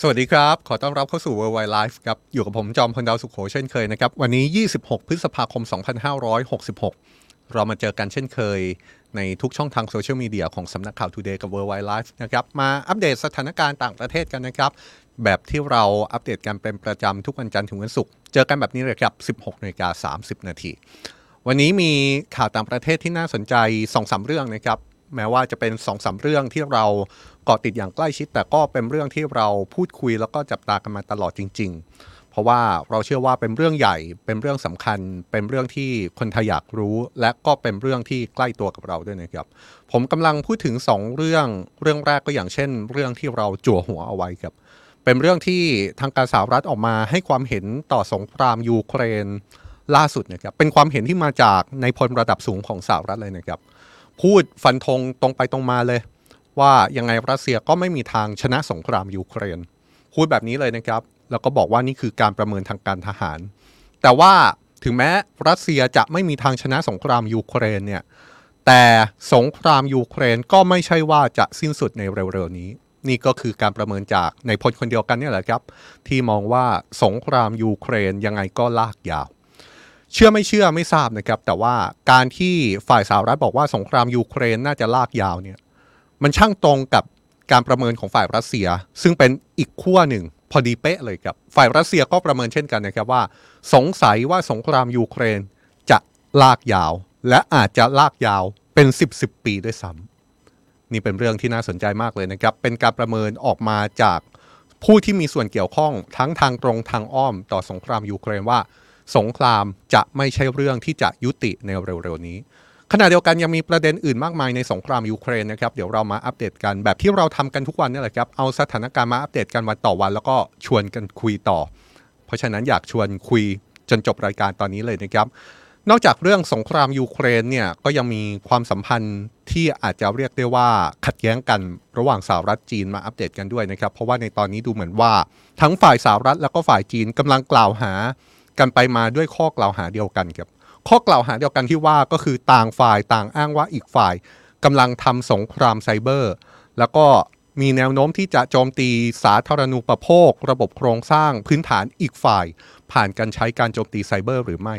สวัสดีครับ ขอต้อนรับเข้าสู่ Worldwide Life ครับ อยู่กับผมจอมพลดาวสุขโขเช่นเคยนะครับ วันนี้ 26 พฤษภาคม 2566 เรามาเจอกันเช่นเคย ในทุกช่องทางโซเชียลมีเดียของสำนักข่าว Today กับ Worldwide Life นะครับ มาอัปเดตสถานการณ์ต่างประเทศกันนะครับ แบบที่เราอัปเดตกันเป็นประจำทุกวันจันทร์ถึงวันศุกร์ เจอกันแบบนี้เลยครับ 16นาฬิกา30 นาที วันนี้มีข่าวต่างประเทศที่น่าสนใจ2อสเรื่องนะครับ แม้ว่าจะเป็น2อสเรื่องที่เราเกาะติดอย่างใกล้ชิด แต่ก็เป็นเรื่องที่เราพูดคุยแล้วก็จับตากันมาตลอดจริง ๆ เพราะว่าเราเชื่อว่าเป็นเรื่องใหญ่ เป็นเรื่องสำคัญ เป็นเรื่องที่คนไทยอยากรู้ และก็เป็นเรื่องที่ใกล้ตัวกับเราด้วยนะครับ ผมกำลังพูดถึง 2 เรื่องเรื่องแรกก็อย่างเช่น เรื่องที่เราจั่วหัวเอาไว้ครับ เป็นเรื่องที่ทางการสหรัฐออกมาให้ความเห็นต่อสงครามยูเครนล่าสุดนะครับเป็นความเห็นที่มาจากในพลระดับสูงของสหรัฐเลยนะครับ พูดฟันธงตรงไปตรงมาเลย ว่ายังไงรัสเซียก็ไม่มีทางชนะสงครามยูเครน พูดแบบนี้เลยนะครับ แล้วก็บอกว่านี่คือการประเมินทางการทหาร แต่ว่าถึงแม้รัสเซียจะไม่มีทางชนะสงครามยูเครนเนี่ยแต่สงครามยูเครนก็ไม่ใช่ว่าจะสิ้นสุดในเร็วๆนี้ นี่ก็คือการประเมินจากนายพลคนเดียวกันนี่แหละครับ ที่มองว่าสงครามยูเครนยังไงก็ลากยาว เชื่อไม่เชื่อไม่ทราบนะครับ แต่ว่าการที่ฝ่ายสหรัฐบอกว่าสงครามยูเครนน่าจะลากยาวเนี่ยมันช่างตรงกับการประเมินของฝ่ายรัสเซีย ซึ่งเป็นอีกขั้วหนึ่งพอดีเป๊ะเลยครับ ฝ่ายรัสเซียก็ประเมินเช่นกันนะครับว่า สงสัยว่าสงครามยูเครนจะลากยาว และอาจจะลากยาวเป็น 10 10ปีด้วยซ้ำนี่เป็นเรื่องที่น่าสนใจมากเลยนะครับ เป็นการประเมินออกมาจากผู้ที่มีส่วนเกี่ยวข้องทั้งทางตรงทางอ้อมต่อสงครามยูเครนว่า สงครามจะไม่ใช่เรื่องที่จะยุติในเร็วๆนี้ขณะเดียวกันยังมีประเด็นอื่นมากมายในสงครามยูเครนนะครับเดี๋ยวเรามาอัปเดตกันแบบที่เราทำกันทุกวันนี่แหละครับเอาสถานการณ์มาอัปเดตกันวันต่อวัน แล้วก็ชวนกันคุยต่อ เพราะฉะนั้นอยากชวนคุยจนจบรายการตอนนี้เลยนะครับ นอกจากเรื่องสงครามยูเครนเนี่ยก็ยังมีความสัมพันธ์ที่อาจจะเรียกได้ว่าขัดแย้งกันระหว่างสหรัฐจีนมาอัปเดตกันด้วยนะครับ เพราะว่าในตอนนี้ดูเหมือนว่าทั้งฝ่ายสหรัฐแล้วก็ฝ่ายจีนกำลังกล่าวหา กันไปมาด้วยข้อกล่าวหาเดียวกันครับข้อกล่าวหาเดียวกันที่ว่าก็คือต่างฝ่ายต่างอ้างว่าอีกฝ่ายกำลังทำสงครามไซเบอร์ แล้วก็มีแนวโน้มที่จะโจมตีสาธารณูปโภค ระบบโครงสร้างพื้นฐานอีกฝ่าย ผ่านการใช้การโจมตีไซเบอร์หรือไม่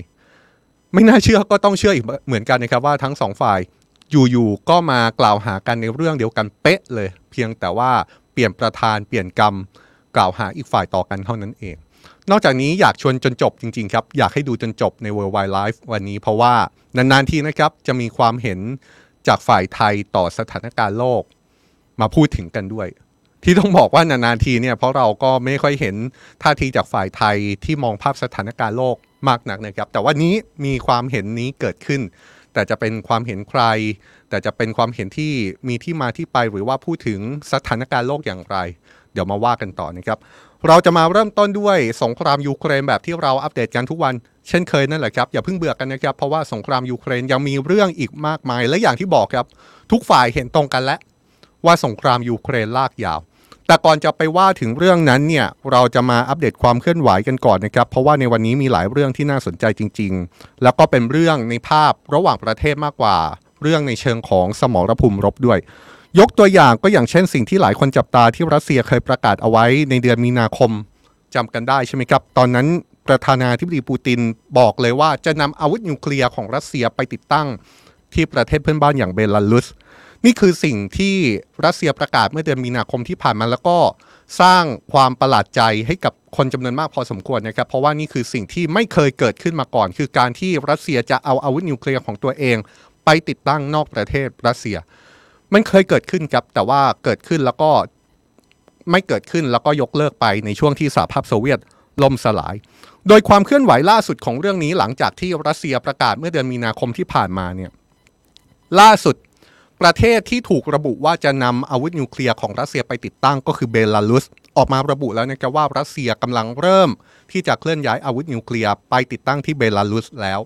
ไม่น่าเชื่อก็ต้องเชื่ออีกเหมือนกันนะครับว่าทั้งสองฝ่ายอยู่ๆก็มากล่าวหากันในเรื่องเดียวกันเป๊ะเลย เพียงแต่ว่าเปลี่ยนประธานเปลี่ยนกรรม กล่าวหาอีกฝ่ายต่อกันเท่านั้นเอง นอกจากนี้อยากชวนจนจบจริง ๆ ครับ อยากให้ดูจนจบใน World Wide Life วันนี้เพราะว่านาน ๆ ทีนะครับ จะมีความเห็นจากฝ่ายไทยต่อสถานการณ์โลกมาพูดถึงกันด้วย ที่ต้องบอกว่านาน ๆ ทีเนี่ยเพราะเราก็ไม่ค่อยเห็นท่าทีจากฝ่ายไทยที่มองภาพสถานการณ์โลกมากนักนะครับ แต่วันนี้มีความเห็นนี้เกิดขึ้น แต่จะเป็นความเห็นใคร แต่จะเป็นความเห็นที่มีที่มาที่ไปหรือว่าพูดถึงสถานการณ์โลกอย่างไร เดี๋ยวมาว่ากันต่อนะครับ เราจะมาเริ่มต้นด้วยสงครามยูเครนแบบที่เราอัปเดตกันทุกวัน เช่นเคยนั่นแหละครับ อย่าเพิ่งเบื่อกันนะครับ เพราะว่าสงครามยูเครนยังมีเรื่องอีกมากมาย และอย่างที่บอกครับ ทุกฝ่ายเห็นตรงกันแล้วว่าสงครามยูเครนลากยาว แต่ก่อนจะไปว่าถึงเรื่องนั้นเนี่ยเราจะมาอัปเดตความเคลื่อนไหวกันก่อนนะครับ เพราะว่าในวันนี้มีหลายเรื่องที่น่าสนใจจริง ๆ แล้วก็เป็นเรื่องในภาพระหว่างประเทศมากกว่า เรื่องในเชิงของสมรภูมิรบด้วย ยกตัวอย่างก็อย่างเช่นสิ่งที่หลายคนจับตาที่รัสเซียเคยประกาศเอาไว้ในเดือนมีนาคมจำกันได้ใช่ไหมครับ ตอนนั้นประธานาธิบดีปูตินบอกเลยว่าจะนำอาวุธนิวเคลียร์ของรัสเซียไปติดตั้งที่ประเทศเพื่อนบ้านอย่างเบลารุส นี่คือสิ่งที่รัสเซียประกาศเมื่อเดือนมีนาคมที่ผ่านมาแล้วก็สร้างความประหลาดใจให้กับคนจำนวนมากพอสมควรนะครับ เพราะว่านี่คือสิ่งที่ไม่เคยเกิดขึ้นมาก่อน คือการที่รัสเซียจะเอาอาวุธนิวเคลียร์ของตัวเอง ไปติดตั้งนอกประเทศรัสเซีย มันเคยเกิดขึ้นครับแต่ว่าเกิดขึ้นแล้วก็ไม่เกิดขึ้นแล้วก็ยกเลิกไปในช่วงที่สหภาพโซเวียตล่มสลาย โดยความเคลื่อนไหวล่าสุดของเรื่องนี้หลังจากที่รัสเซียประกาศเมื่อเดือนมีนาคมที่ผ่านมาเนี่ยล่าสุดประเทศที่ถูกระบุว่าจะนำอาวุธนิวเคลียร์ของรัสเซียไปติดตั้งก็คือเบลารุส ออกมาระบุแล้วนะครับว่ารัสเซียกำลังเริ่มที่จะเคลื่อนย้ายอาวุธนิวเคลียร์ไปติดตั้งที่เบลารุสแล้ว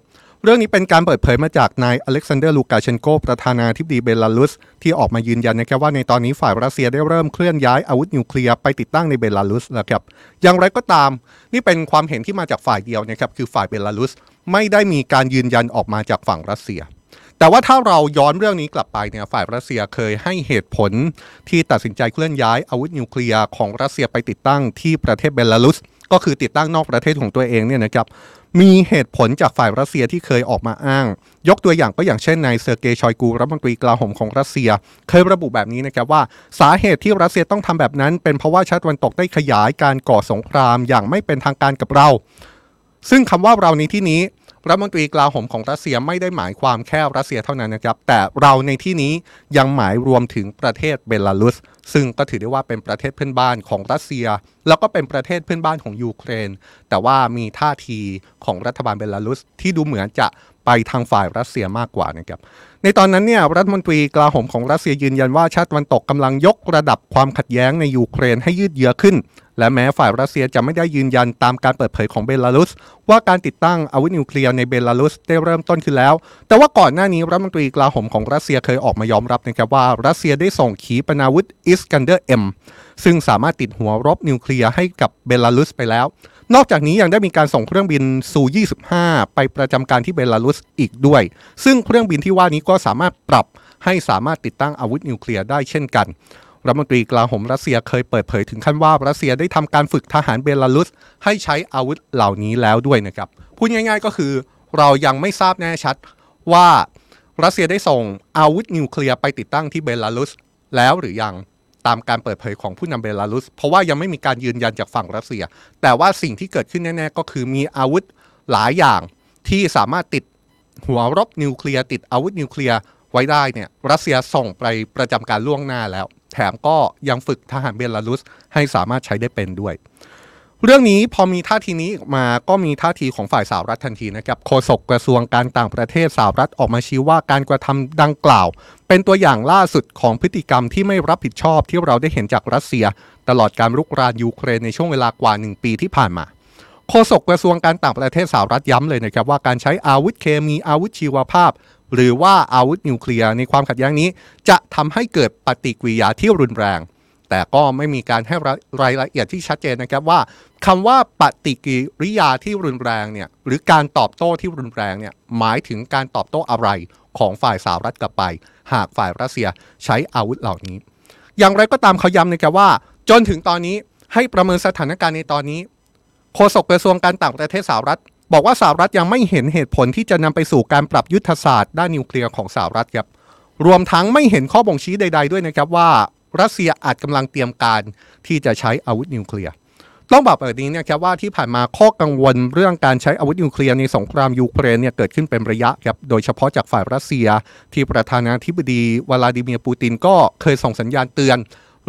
เรื่องนี้เป็นการเปิดเผยมาจากนายอเล็กซานเดอร์ลูกาเชนโกประธานาธิบดีเบลารุส ที่ออกมายืนยันนะครับว่าในตอนนี้ฝ่ายรัสเซียได้เริ่มเคลื่อนย้ายอาวุธนิวเคลียร์ไปติดตั้งในเบลารุสแล้วครับอย่างไรก็ตาม นี่เป็นความเห็นที่มาจากฝ่ายเดียวนะครับคือฝ่ายเบลารุสไม่ได้มีการยืนยันออกมาจากฝั่งรัสเซีย แต่ว่าถ้าเราย้อนเรื่องนี้กลับไปเนี่ยฝ่ายรัสเซียเคยให้เหตุผลที่ตัดสินใจเคลื่อนย้ายอาวุธนิวเคลียร์ของรัสเซียไปติดตั้งที่ประเทศเบลารุสก็คือติดตั้งนอกประเทศของตัวเองเนี่ยนะครับ มีเหตุผลจากฝ่ายรัสเซียที่เคยออกมาอ้าง ยกตัวอย่างก็อย่างเช่นนายเซอร์เกย์ชอยกูรัฐมนตรีกลาโหมของรัสเซีย เคยระบุแบบนี้นะครับว่า สาเหตุที่รัสเซียต้องทำแบบนั้น เป็นเพราะว่าชาติตะวันตกได้ขยายการก่อสงครามอย่างไม่เป็นทางการกับเรา ซึ่งคำว่าเราในที่นี้รัฐมนตรีกลาโหมของรัสเซียไม่ได้หมายความแค่รัสเซียเท่านั้นนะครับ แต่เราในที่นี้ยังหมายรวมถึงประเทศเบลารุส ซึ่งก็ถือได้ว่าเป็นประเทศเพื่อนบ้านของรัสเซีย แล้วก็เป็นประเทศเพื่อนบ้านของยูเครน แต่ว่ามีท่าทีของรัฐบาลเบลารุสที่ดูเหมือนจะ ไปทางฝ่ายรัสเซียมากกว่านะครับในตอนนั้นเนี่ยรัฐมนตรีกลาโหมของรัสเซียยืนยันว่าชาติตะวันตกกำลังยกระดับความขัดแย้งในยูเครนให้ยืดเยื้อขึ้น และแม้ฝ่ายรัสเซียจะไม่ได้ยืนยันตามการเปิดเผยของเบลารุส ว่าการติดตั้งอาวุธนิวเคลียร์ในเบลารุสได้เริ่มต้นขึ้นแล้ว แต่ว่าก่อนหน้านี้รัฐมนตรีกลาโหมของรัสเซียเคยออกมายอมรับนะครับว่ารัสเซียได้ส่งขีปนาวุธอิสกันเดอร์ Mซึ่งสามารถติดหัวรบนิวเคลียร์ให้กับเบลารุสไปแล้ว นอกจากนี้ยังได้มีการส่งเครื่องบินซู25 ไปประจำการที่เบลารุสอีกด้วย ซึ่งเครื่องบินที่ว่านี้ก็สามารถปรับให้สามารถติดตั้งอาวุธนิวเคลียร์ได้เช่นกันรัฐมนตรีกลาโหมรัสเซียเคยเปิดเผยถึงขั้นว่ารัสเซียได้ทำการฝึกทหารเบลารุส ให้ใช้อาวุธเหล่านี้แล้วด้วยนะครับ พูดง่ายๆก็คือเรายังไม่ทราบแน่ชัดว่ารัสเซียได้ส่งอาวุธนิวเคลียร์ไปติดตั้งที่เบลารุสแล้วหรือยัง ตามการเปิดเผยของผู้นำเบลารุส เพราะว่ายังไม่มีการยืนยันจากฝั่งรัสเซีย แต่ว่าสิ่งที่เกิดขึ้นแน่ๆก็คือมีอาวุธหลายอย่างที่สามารถติดหัวรบนิวเคลียร์ติดอาวุธนิวเคลียร์ไว้ได้เนี่ยรัสเซียส่งไปประจำการล่วงหน้าแล้ว แถมก็ยังฝึกทหารเบลารุสให้สามารถใช้ได้เป็นด้วย เรื่องนี้พอมีท่าทีนี้ออกมาก็มีท่าทีของฝ่ายสาวรัฐทันทีนะครับโฆษกกระทรวงการต่างประเทศสาวรัฐออกมาชี้ว่าการกระทำดังกล่าว เป็นตัวอย่างล่าสุดของพฤติกรรมที่ไม่รับผิดชอบที่เราได้เห็นจากรัสเซีย ตลอดการรุกรานยูเครนในช่วงเวลากว่า 1 ปีที่ผ่านมาโฆษกกระทรวงการต่างประเทศสหรัฐย้ำเลยนะครับว่าการใช้อาวุธเคมีอาวุธชีวภาพ หรือว่าอาวุธนิวเคลียร์ในความขัดแย้งนี้ จะทำให้เกิดปฏิกิริยาที่รุนแรง แต่ก็ไม่มีการให้รายละเอียดที่ชัดเจนนะครับว่าคำว่าปฏิกิริยาที่รุนแรงเนี่ยหรือการตอบโต้ที่รุนแรงเนี่ยหมายถึงการตอบโต้อะไรของฝ่ายสหรัฐกลับไป หากฝ่ายรัสเซียใช้อาวุธเหล่านี้ อย่างไรก็ตามเขาย้ำนะครับว่า จนถึงตอนนี้ให้ประเมินสถานการณ์ในตอนนี้โฆษกกระทรวงการต่างประเทศสหรัฐ บอกว่าสหรัฐยังไม่เห็นเหตุผลที่จะนำไปสู่การปรับยุทธศาสตร์ด้านนิวเคลียร์ของสหรัฐครับรวมทั้งไม่เห็นข้อบ่งชี้ใด ๆด้วยนะครับว่า รัสเซียอาจกำลังเตรียมการที่จะใช้อาวุธนิวเคลียร์ต้องบอกแบบนี้นะครับว่าที่ผ่านมาข้อกังวลเรื่องการใช้อาวุธนิวเคลียร์ในสงครามยูเครนเนี่ยเกิดขึ้นเป็นระยะครับโดยเฉพาะจากฝ่ายรัสเซีย ที่ประธานาธิบดีวลาดิเมียร์ปูตินก็เคยส่งสัญญาณเตือน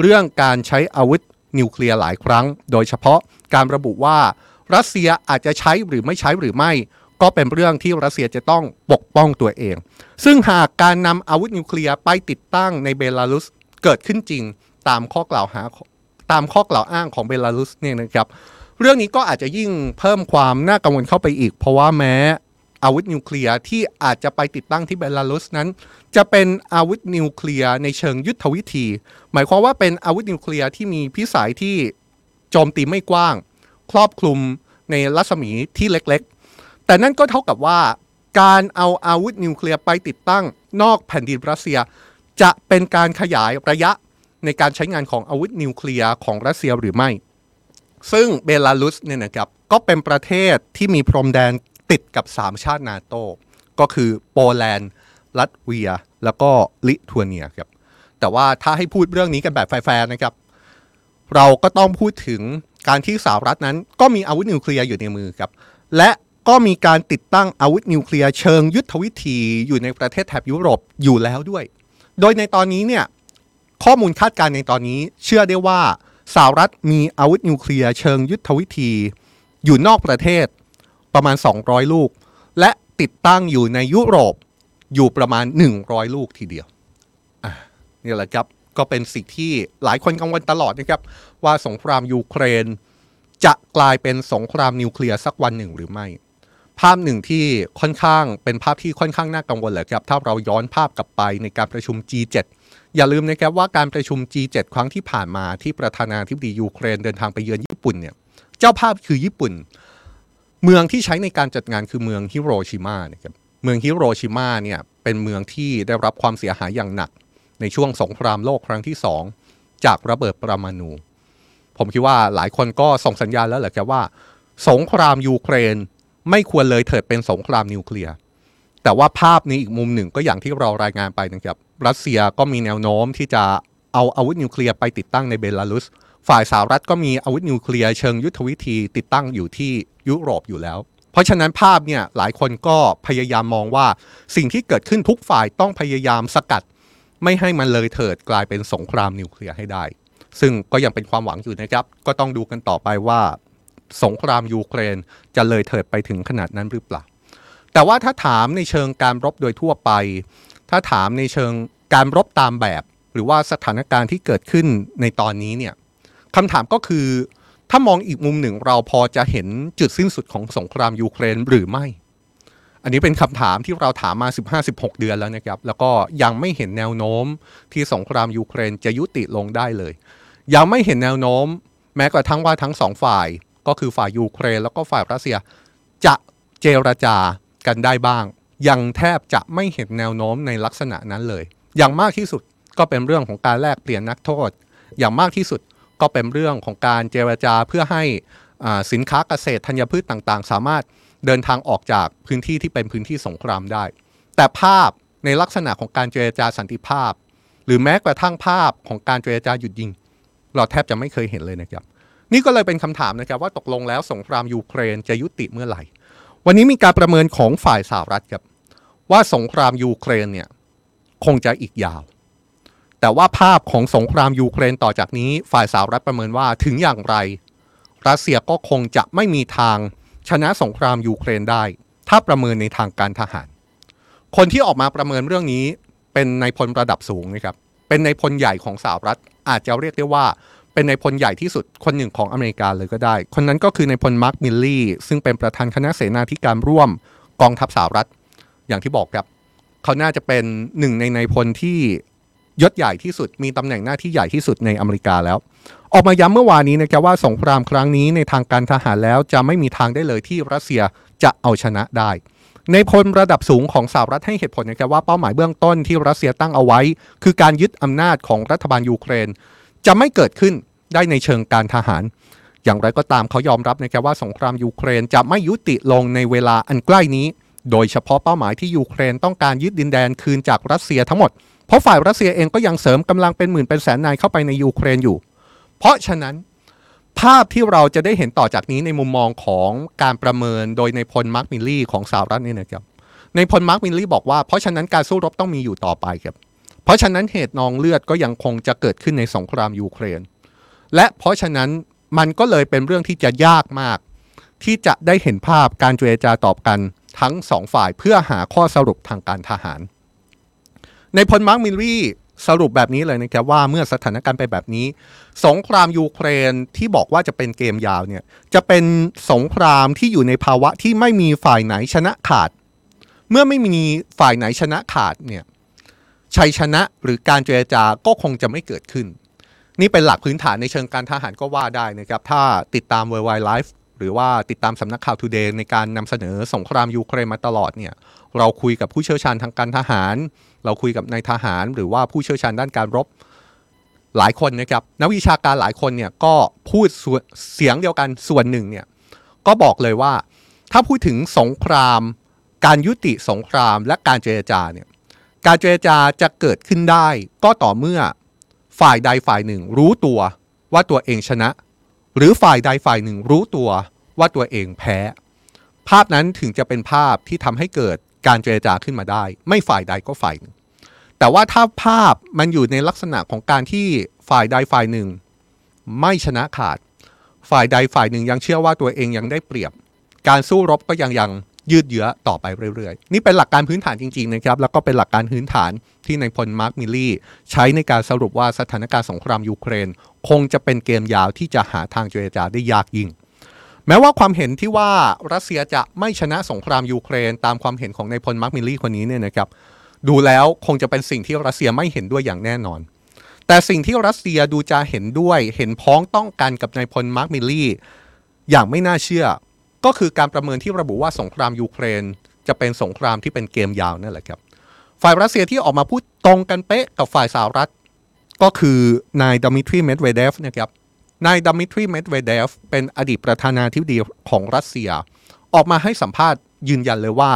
เรื่องการใช้อาวุธนิวเคลียร์หลายครั้ง โดยเฉพาะการระบุว่ารัสเซียอาจจะใช้หรือไม่ใช้หรือไม่ ก็เป็นเรื่องที่รัสเซียจะต้องปกป้องตัวเอง ซึ่งหากการนำอาวุธนิวเคลียร์ไปติดตั้งในเบลารุส เกิดขึ้นจริงตามข้อกล่าวหาตามข้อกล่าวอ้างของเบลารุสเนี่ยนะครับ เรื่องนี้ก็อาจจะยิ่งเพิ่มความน่ากังวลเข้าไปอีก เพราะว่าแม้อาวุธนิวเคลียร์ที่อาจจะไปติดตั้งที่เบลารุสนั้น จะเป็นอาวุธนิวเคลียร์ในเชิงยุทธวิธี หมายความว่าเป็นอาวุธนิวเคลียร์ที่มีพิสัยที่โจมตีไม่กว้าง ครอบคลุมในรัศมีที่เล็กๆ แต่นั่นก็เท่ากับว่าการเอาอาวุธนิวเคลียร์ไปติดตั้งนอกแผ่นดินรัสเซีย จะเป็นการขยายระยะในการใช้งานของอาวุธนิวเคลียร์ของรัสเซียหรือไม่ ซึ่งเบลารุสเนี่ยนะครับก็เป็นประเทศที่มีพรมแดนติดกับ 3 ชาตินาโตก็คือโปแลนด์ ลัตเวีย แล้วก็ลิทัวเนียครับ แต่ว่าถ้าให้พูดเรื่องนี้กันแบบแฟร์ๆนะครับ เราก็ต้องพูดถึงการที่สหรัฐนั้น ก็มีอาวุธนิวเคลียร์อยู่ในมือครับ และก็มีการติดตั้งอาวุธนิวเคลียร์เชิงยุทธวิธีอยู่ในประเทศแถบยุโรปอยู่แล้วด้วย โดยในตอนนี้เนี่ยข้อมูลคาดการณ์ในตอนนี้เชื่อได้ว่าสหรัฐมีอาวุธนิวเคลียร์เชิงยุทธวิธี อยู่นอกประเทศประมาณ 200 ลูก และติดตั้งอยู่ในยุโรปอยู่ประมาณ 100 ลูกทีเดียวนี่แหละครับก็เป็นสิ่งที่หลายคนกังวลตลอดนะครับ ว่าสงครามยูเครน จะกลายเป็นสงครามนิวเคลียร์สักวันหนึ่งหรือไม่ ภาพหนึ่งที่ค่อนข้างเป็นภาพที่ค่อนข้างน่ากังวลเลยครับถ้าเราย้อนภาพกลับไปในการประชุม G7 อย่าลืมนะครับว่าการประชุม G7 ครั้งที่ผ่านมาที่ประธานาธิบดียูเครนเดินทางไปเยือนญี่ปุ่นเนี่ยเจ้าภาพคือญี่ปุ่น เมืองที่ใช้ในการจัดงานคือเมืองฮิโรชิมานะครับเมืองฮิโรชิมาเนี่ยเป็นเมืองที่ได้รับความเสียหายอย่างหนัก ในช่วงสงครามโลกครั้งที่สองจากระเบิดปรมาณูผมคิดว่าหลายคนก็ส่งสัญญาณแล้วแหละครับว่า สงครามยูเครน ไม่ควรเลยเถิดเป็นสงครามนิวเคลียร์แต่ว่าภาพนี้อีกมุมหนึ่งก็อย่างที่เรารายงานไปนะครับรัสเซียก็มีแนวโน้มที่จะเอาอาวุธนิวเคลียร์ไปติดตั้งในเบลารุส ฝ่ายสหรัฐก็มีอาวุธนิวเคลียร์เชิงยุทธวิธีติดตั้งอยู่ที่ยุโรปอยู่แล้ว เพราะฉะนั้นภาพเนี่ยหลายคนก็พยายามมองว่าสิ่งที่เกิดขึ้นทุกฝ่ายต้องพยายามสกัด ไม่ให้มันเลยเถิดกลายเป็นสงครามนิวเคลียร์ให้ได้ ซึ่งก็ยังเป็นความหวังอยู่นะครับ ก็ต้องดูกันต่อไปว่า สงครามยูเครนจะเลยเถิดไปถึงขนาดนั้นหรือเปล่า แต่ว่าถ้าถามในเชิงการรบโดยทั่วไป ถ้าถามในเชิงการรบตามแบบ หรือว่าสถานการณ์ที่เกิดขึ้นในตอนนี้เนี่ยคำถามก็คือถ้ามองอีกมุมหนึ่งเราพอจะเห็นจุดสิ้นสุดของสงครามยูเครนหรือไม่ อันนี้เป็นคำถามที่เราถามมา 15-16 เดือนแล้วนะครับ แล้วก็ยังไม่เห็นแนวโน้มที่สงครามยูเครนจะยุติลงได้เลย ยังไม่เห็นแนวโน้ม แม้กระทั่งว่าทั้งสองฝ่าย ก็คือฝ่ายยูเครนแล้วก็ฝ่ายรัสเซีย จะเจรจากันได้บ้าง ยังแทบจะไม่เห็นแนวโน้มในลักษณะนั้นเลย อย่างมากที่สุดก็เป็นเรื่องของการแลกเปลี่ยนนักโทษ อย่างมากที่สุดก็เป็นเรื่องของการเจรจาเพื่อให้สินค้าเกษตรธัญพืชต่างๆ สามารถเดินทางออกจากพื้นที่ที่เป็นพื้นที่สงครามได้ แต่ภาพในลักษณะของการเจรจาสันติภาพ หรือแม้กระทั่งภาพของการเจรจาหยุดยิง เราแทบจะไม่เคยเห็นเลยนะครับ นี่ก็เลยเป็นคำถามนะครับว่าตกลงแล้วสงครามยูเครนจะยุติเมื่อไหร่ วันนี้มีการประเมินของฝ่ายสหรัฐครับว่าสงครามยูเครนเนี่ยคงจะอีกยาว แต่ว่าภาพของสงครามยูเครนต่อจากนี้ ฝ่ายสหรัฐประเมินว่าถึงอย่างไร รัสเซียก็คงจะไม่มีทางชนะสงครามยูเครนได้ ถ้าประเมินในทางการทหาร คนที่ออกมาประเมินเรื่องนี้เป็นนายพลระดับสูงนะครับเป็นนายพลใหญ่ของสหรัฐอาจจะเรียกได้ว่า เป็นนายพลใหญ่ที่สุดคนหนึ่งของอเมริกาเลยก็ได้ คนนั้นก็คือนายพลมาร์คมิลลีย์ ซึ่งเป็นประธานคณะเสนาธิการร่วมกองทัพสหรัฐ อย่างที่บอกครับ เขาน่าจะเป็นหนึ่งในนายพลที่ยศใหญ่ที่สุด มีตำแหน่งหน้าที่ใหญ่ที่สุดในอเมริกาแล้ว ออกมาย้ำเมื่อวานนี้นะครับว่าสงครามครั้งนี้ในทางการทหารแล้วจะไม่มีทางได้เลยที่รัสเซียจะเอาชนะได้ นายพลระดับสูงของสหรัฐให้เหตุผลนะครับว่าเป้าหมายเบื้องต้นที่รัสเซียตั้งเอาไว้ คือการยึดอำนาจของรัฐบาลยูเครน จะไม่เกิดขึ้นได้ในเชิงการทหาร อย่างไรก็ตามเขายอมรับนะครับว่าสงครามยูเครนจะไม่ยุติลงในเวลาอันใกล้นี้ โดยเฉพาะเป้าหมายที่ยูเครนต้องการยึดดินแดนคืนจากรัสเซียทั้งหมด เพราะฝ่ายรัสเซียเองก็ยังเสริมกำลังเป็นหมื่นเป็นแสนนายเข้าไปในยูเครนอยู่ เพราะฉะนั้น ภาพที่เราจะได้เห็นต่อจากนี้ในมุมมองของการประเมินโดยนายพลมาร์คมิลลี่ของสหรัฐนี่นะครับนายพลมาร์คมิลลี่บอกว่าเพราะฉะนั้นการสู้รบต้องมีอยู่ต่อไปครับ เพราะฉะนั้นเหตุนองเลือดก็ยังคงจะเกิดขึ้นในสงครามยูเครน และเพราะฉะนั้นมันก็เลยเป็นเรื่องที่จะยากมาก ที่จะได้เห็นภาพการเจรจาตอบกันทั้งสองฝ่ายเพื่อหาข้อสรุปทางการทหาร นายพลมาร์คมิลลี่สรุปแบบนี้เลยนะครับว่าเมื่อสถานการณ์ไปแบบนี้ สงครามยูเครนที่บอกว่าจะเป็นเกมยาวเนี่ยจะเป็นสงครามที่อยู่ในภาวะที่ไม่มีฝ่ายไหนชนะขาด เมื่อไม่มีฝ่ายไหนชนะขาดเนี่ย ชัยชนะหรือการเจรจาก็คงจะไม่เกิดขึ้น นี่เป็นหลักพื้นฐานในเชิงการทหารก็ว่าได้นะครับ ถ้าติดตาม World Wide Life หรือว่าติดตามสำนักข่าว Today ในการนำเสนอสงครามยูเครนมาตลอดเนี่ยเราคุยกับผู้เชี่ยวชาญทางการทหาร เราคุยกับนายทหาร หรือว่าผู้เชี่ยวชาญด้านการรบหลายคนนะครับนักวิชาการหลายคนเนี่ยก็พูดเสียงเดียวกันส่วนหนึ่งเนี่ยก็บอกเลยว่า ถ้าพูดถึงสงคราม การยุติสงครามและการเจรจาเนี่ย การเจรจาจะเกิดขึ้นได้ก็ต่อเมื่อ ฝ่ายใดฝ่ายหนึ่งรู้ตัวว่าตัวเองชนะ หรือฝ่ายใดฝ่ายหนึ่งรู้ตัวว่าตัวเองแพ้ ภาพนั้นถึงจะเป็นภาพที่ทำให้เกิดการเจรจาขึ้นมาได้ ไม่ฝ่ายใดก็ฝ่ายหนึ่ง แต่ว่าถ้าภาพมันอยู่ในลักษณะของการที่ฝ่ายใดฝ่ายหนึ่ง ไม่ชนะขาด ฝ่ายใดฝ่ายหนึ่งยังเชื่อว่าตัวเองยังได้เปรียบ การสู้รบก็ยังยัง ยืดเยื้อต่อไปเรื่อยๆ นี่เป็นหลักการพื้นฐานจริงๆนะครับแล้วก็เป็นหลักการพื้นฐานที่ในพลมาร์คมิลลี่ ใช้ในการสรุปว่าสถานการณ์สงครามยูเครน คงจะเป็นเกมยาวที่จะหาทางเจรจาได้ยากยิ่ง แม้ว่าความเห็นที่ว่ารัสเซียจะไม่ชนะสงครามยูเครน ตามความเห็นของนายพลมาร์คมิลลี่คนนี้เนี่ยนะครับดูแล้วคงจะเป็นสิ่งที่รัสเซียไม่เห็นด้วยอย่างแน่นอน แต่สิ่งที่รัสเซียดูจะเห็นด้วยเห็นพ้องต้องกันกับนายพลมาร์คมิลลี่อย่างไม่น่าเชื่อ ก็คือการประเมินที่ระบุว่าสงครามยูเครน จะเป็นสงครามที่เป็นเกมยาวนั่นแหละครับ ฝ่ายรัสเซียที่ออกมาพูดตรงกันเป๊ะกับฝ่ายสหรัฐ ก็คือนายดมิทรีเมดเวเดฟนะครับนายดมิทรีเมดเวเดฟเป็นอดีตประธานาธิบดีของรัสเซีย ออกมาให้สัมภาษณ์ยืนยันเลยว่า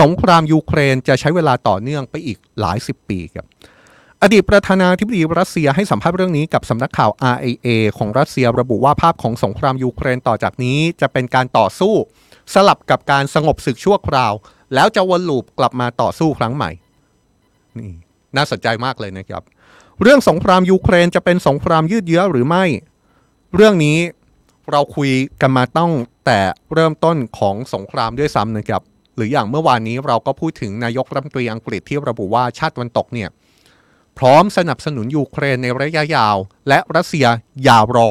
สงครามยูเครนจะใช้เวลาต่อเนื่องไปอีกหลายสิบปีครับ อดีตประธานาธิบดีรัสเซียให้สัมภาษณ์เรื่องนี้กับสำนักข่าว RIA ของรัสเซียระบุว่าภาพของสงครามยูเครนต่อจากนี้จะเป็นการต่อสู้ สลับกับการสงบศึกชั่วคราว แล้วจะวนลูปกลับมาต่อสู้ครั้งใหม่นี่น่าสนใจมากเลยนะครับ เรื่องสงครามยูเครนจะเป็นสงครามยืดเยื้อหรือไม่ เรื่องนี้เราคุยกันมาต้องแต่เริ่มต้นของสงครามด้วยซ้ำนะครับ หรืออย่างเมื่อวานนี้เราก็พูดถึงนายกรัฐมนตรีอังกฤษที่ระบุว่าชาติตะวันตกเนี่ย พร้อมสนับสนุนยูเครนในระยะยาว และรัสเซียอย่ารอ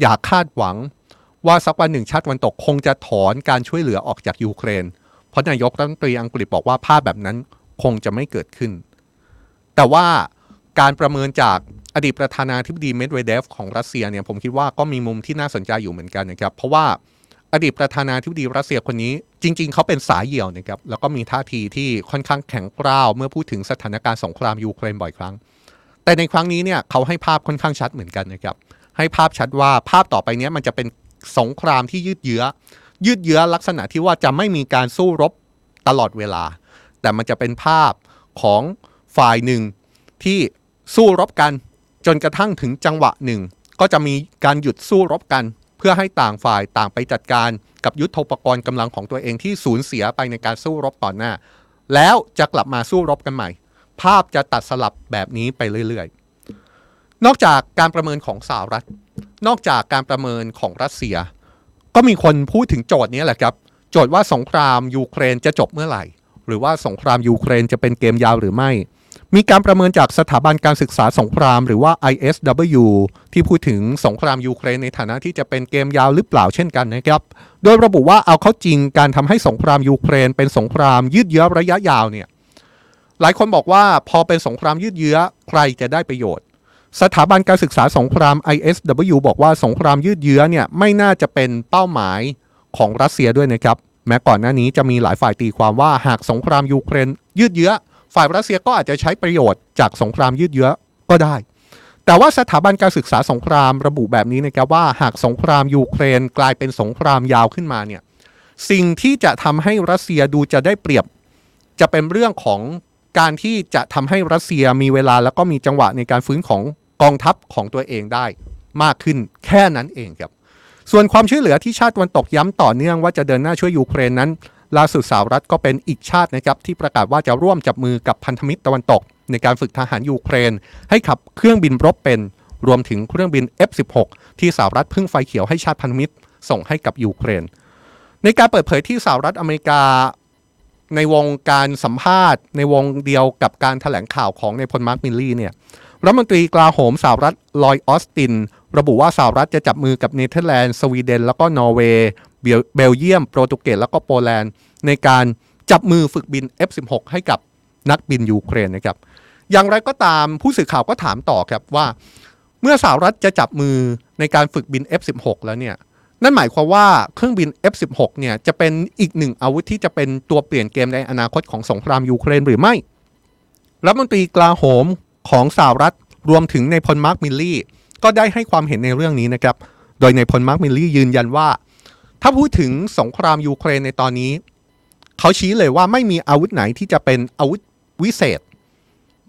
อย่าคาดหวัง ว่าสักวันหนึ่งชาติวันตกคงจะถอนการช่วยเหลือออกจากยูเครน เพราะนายกรัฐมนตรีอังกฤษบอกว่าภาพแบบนั้นคงจะไม่เกิดขึ้น แต่ว่าการประเมินจากอดีตประธานาธิบดีเมดเวเดฟของรัสเซียเนี่ยผมคิดว่าก็มีมุมที่น่าสนใจอยู่เหมือนกันนะครับ เพราะว่า อดีตประธานาธิบดีรัสเซียคนนี้จริง ๆ เขาเป็นสายเหี่ยวนะครับแล้วก็มีท่าทีที่ค่อนข้างแข็งกร้าว เมื่อพูดถึงสถานการณ์สงครามยูเครนบ่อยครั้ง แต่ในครั้งนี้เนี่ยเขาให้ภาพค่อนข้างชัดเหมือนกันนะครับให้ภาพชัดว่าภาพต่อไปนี้มันจะเป็นสงครามที่ยืดเยื้อ ยืดเยื้อลักษณะที่ว่าจะไม่มีการสู้รบตลอดเวลา แต่มันจะเป็นภาพของฝ่ายหนึ่งที่สู้รบกัน จนกระทั่งถึงจังหวะหนึ่ง ก็จะมีการหยุดสู้รบกัน เพื่อให้ต่างฝ่ายต่างไปจัดการกับยุทธปกรณ์กำลังของตัวเองที่สูญเสียไปในการสู้รบต่อหน้า แล้วจะกลับมาสู้รบกันใหม่ ภาพจะตัดสลับแบบนี้ไปเรื่อยๆ นอกจากการประเมินของสหรัฐ นอกจากการประเมินของรัสเซีย ก็มีคนพูดถึงโจทย์นี้แหละครับ โจทย์ว่าสงครามยูเครนจะจบเมื่อไหร่ หรือว่าสงครามยูเครนจะเป็นเกมยาวหรือไม่ มีการประเมินจากสถาบันการศึกษาสงคราม หรือว่า ISW ที่พูดถึงสงครามยูเครนในฐานะที่จะเป็นเกมยาวหรือเปล่าเช่นกันนะครับ โดยระบุว่าเอาเข้าจริงการทำให้สงครามยูเครน เป็นสงครามยืดเยื้อระยะยาวเนี่ย หลายคนบอกว่าพอเป็นสงครามยืดเยื้อใครจะได้ประโยชน์ สถาบันการศึกษาสงคราม ISW บอกว่าสงครามยืดเยื้อเนี่ยไม่น่าจะเป็นเป้าหมายของรัสเซียด้วยนะครับ แม้ก่อนหน้านี้จะมีหลายฝ่ายตีความว่าหากสงครามยูเครนยืดเยื้อ ฝ่ายรัสเซียก็อาจจะใช้ประโยชน์จากสงครามยืดเยื้อก็ได้ แต่ว่าสถาบันการศึกษาสงครามระบุแบบนี้นะครับว่าหากสงครามยูเครนกลายเป็นสงครามยาวขึ้นมาเนี่ยสิ่งที่จะทำให้รัสเซียดูจะได้เปรียบ จะเป็นเรื่องของการที่จะทำให้รัสเซียมีเวลาแล้วก็มีจังหวะในการฟื้นของกองทัพของตัวเองได้มากขึ้นแค่นั้นเองครับ ส่วนความช่วยเหลือที่ชาติตะวันตกย้ำต่อเนื่องว่าจะเดินหน้าช่วยยูเครนนั้น ล่าสุดสหรัฐก็เป็นอีกชาตินะครับที่ประกาศว่าจะร่วมจับมือกับพันธมิตรตะวันตก ในการฝึกทหารยูเครน ให้ขับเครื่องบินรบเป็น รวมถึงเครื่องบิน F16 ที่สหรัฐเพิ่งไฟเขียวให้ชาติพันธมิตรส่งให้กับยูเครน ในการเปิดเผยที่สหรัฐอเมริกาในวงการสัมภาษณ์ ในวงเดียวกับการแถลงข่าวของนายพลมาร์คมิลลี่เนี่ยรัฐมนตรีกลาโหมสหรัฐลอยออสติน ระบุว่าสหรัฐจะจับมือกับเนเธอร์แลนด์สวีเดน แล้วก็นอร์เวย์ เบลเยียม โปรตุเกสแล้วก็โปแลนด์ ในการจับมือฝึกบิน F16 ให้กับนักบินยูเครนนะครับอย่างไรก็ตามผู้สื่อข่าวก็ถามต่อครับว่า เมื่อสหรัฐจะจับมือในการฝึกบิน F16 แล้วเนี่ยนั่นหมายความว่าเครื่องบิน F16 เนี่ยจะเป็นอีกหนึ่งอาวุธที่จะเป็นตัวเปลี่ยนเกมในอนาคตของสงครามยูเครนหรือไม่รัฐมนตรีกลาโหมของสหรัฐรวมถึงนายพลมาร์คมิลลี่ ก็ได้ให้ความเห็นในเรื่องนี้นะครับ โดยนายพลมาร์คมิลลี่ยืนยันว่า ถ้าพูดถึงสงครามยูเครนในตอนนี้ เขาชี้เลยว่าไม่มีอาวุธไหนที่จะเป็นอาวุธวิเศษ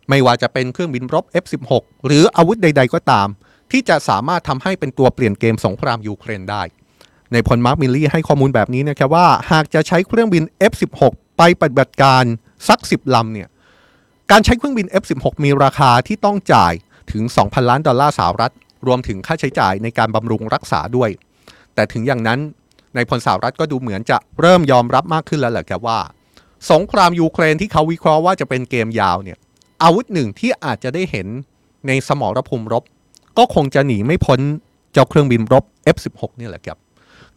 ไม่ว่าจะเป็นเครื่องบินรบ F16 หรืออาวุธใด ๆ ก็ตาม ที่จะสามารถทำให้เป็นตัวเปลี่ยนเกมสงครามยูเครนได้ นายพลมาร์คมิลลี่ให้ข้อมูลแบบนี้นะครับว่า หากจะใช้เครื่องบิน F16 ไปปฏิบัติการสัก 10ลำเนี่ยการใช้เครื่องบิน F16 มีราคาที่ต้องจ่ายถึง 2,000 ล้านดอลลาร์สหรัฐ รวมถึงค่าใช้จ่ายในการบำรุงรักษาด้วย แต่ถึงอย่างนั้น ในพลสหรัฐก็ดูเหมือนจะเริ่มยอมรับมากขึ้นแล้วแหละครับว่า สงครามยูเครนที่เขาวิเคราะห์ว่าจะเป็นเกมยาวเนี่ยอาวุธหนึ่งที่อาจจะได้เห็นในสมรภูมิรบ ก็คงจะหนีไม่พ้นเจ้าเครื่องบินรบ F16 นี่แหละครับ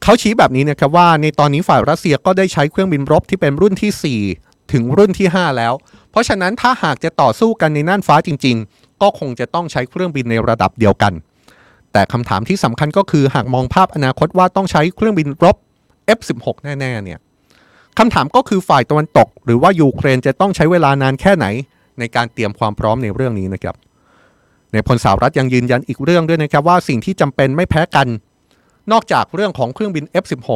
เขาชี้แบบนี้นะครับว่าในตอนนี้ฝ่ายรัสเซียก็ได้ใช้เครื่องบินรบที่เป็นรุ่นที่ 4 ถึงรุ่นที่ 5 แล้ว เพราะฉะนั้นถ้าหากจะต่อสู้กันในน่านฟ้าจริง ๆ ก็คงจะต้องใช้เครื่องบินในระดับเดียวกัน แต่คำถามที่สำคัญก็คือหากมองภาพอนาคตว่าต้องใช้เครื่องบินรบ F16 แน่ๆเนี่ยคำถามก็คือฝ่ายตะวันตก หรือว่ายูเครนจะต้องใช้เวลานานแค่ไหน ในการเตรียมความพร้อมในเรื่องนี้นะครับในพลสาวรัฐยังยืนยันอีกเรื่องด้วยนะครับว่าสิ่งที่จำเป็นไม่แพ้กัน นอกจากเรื่องของเครื่องบิน F16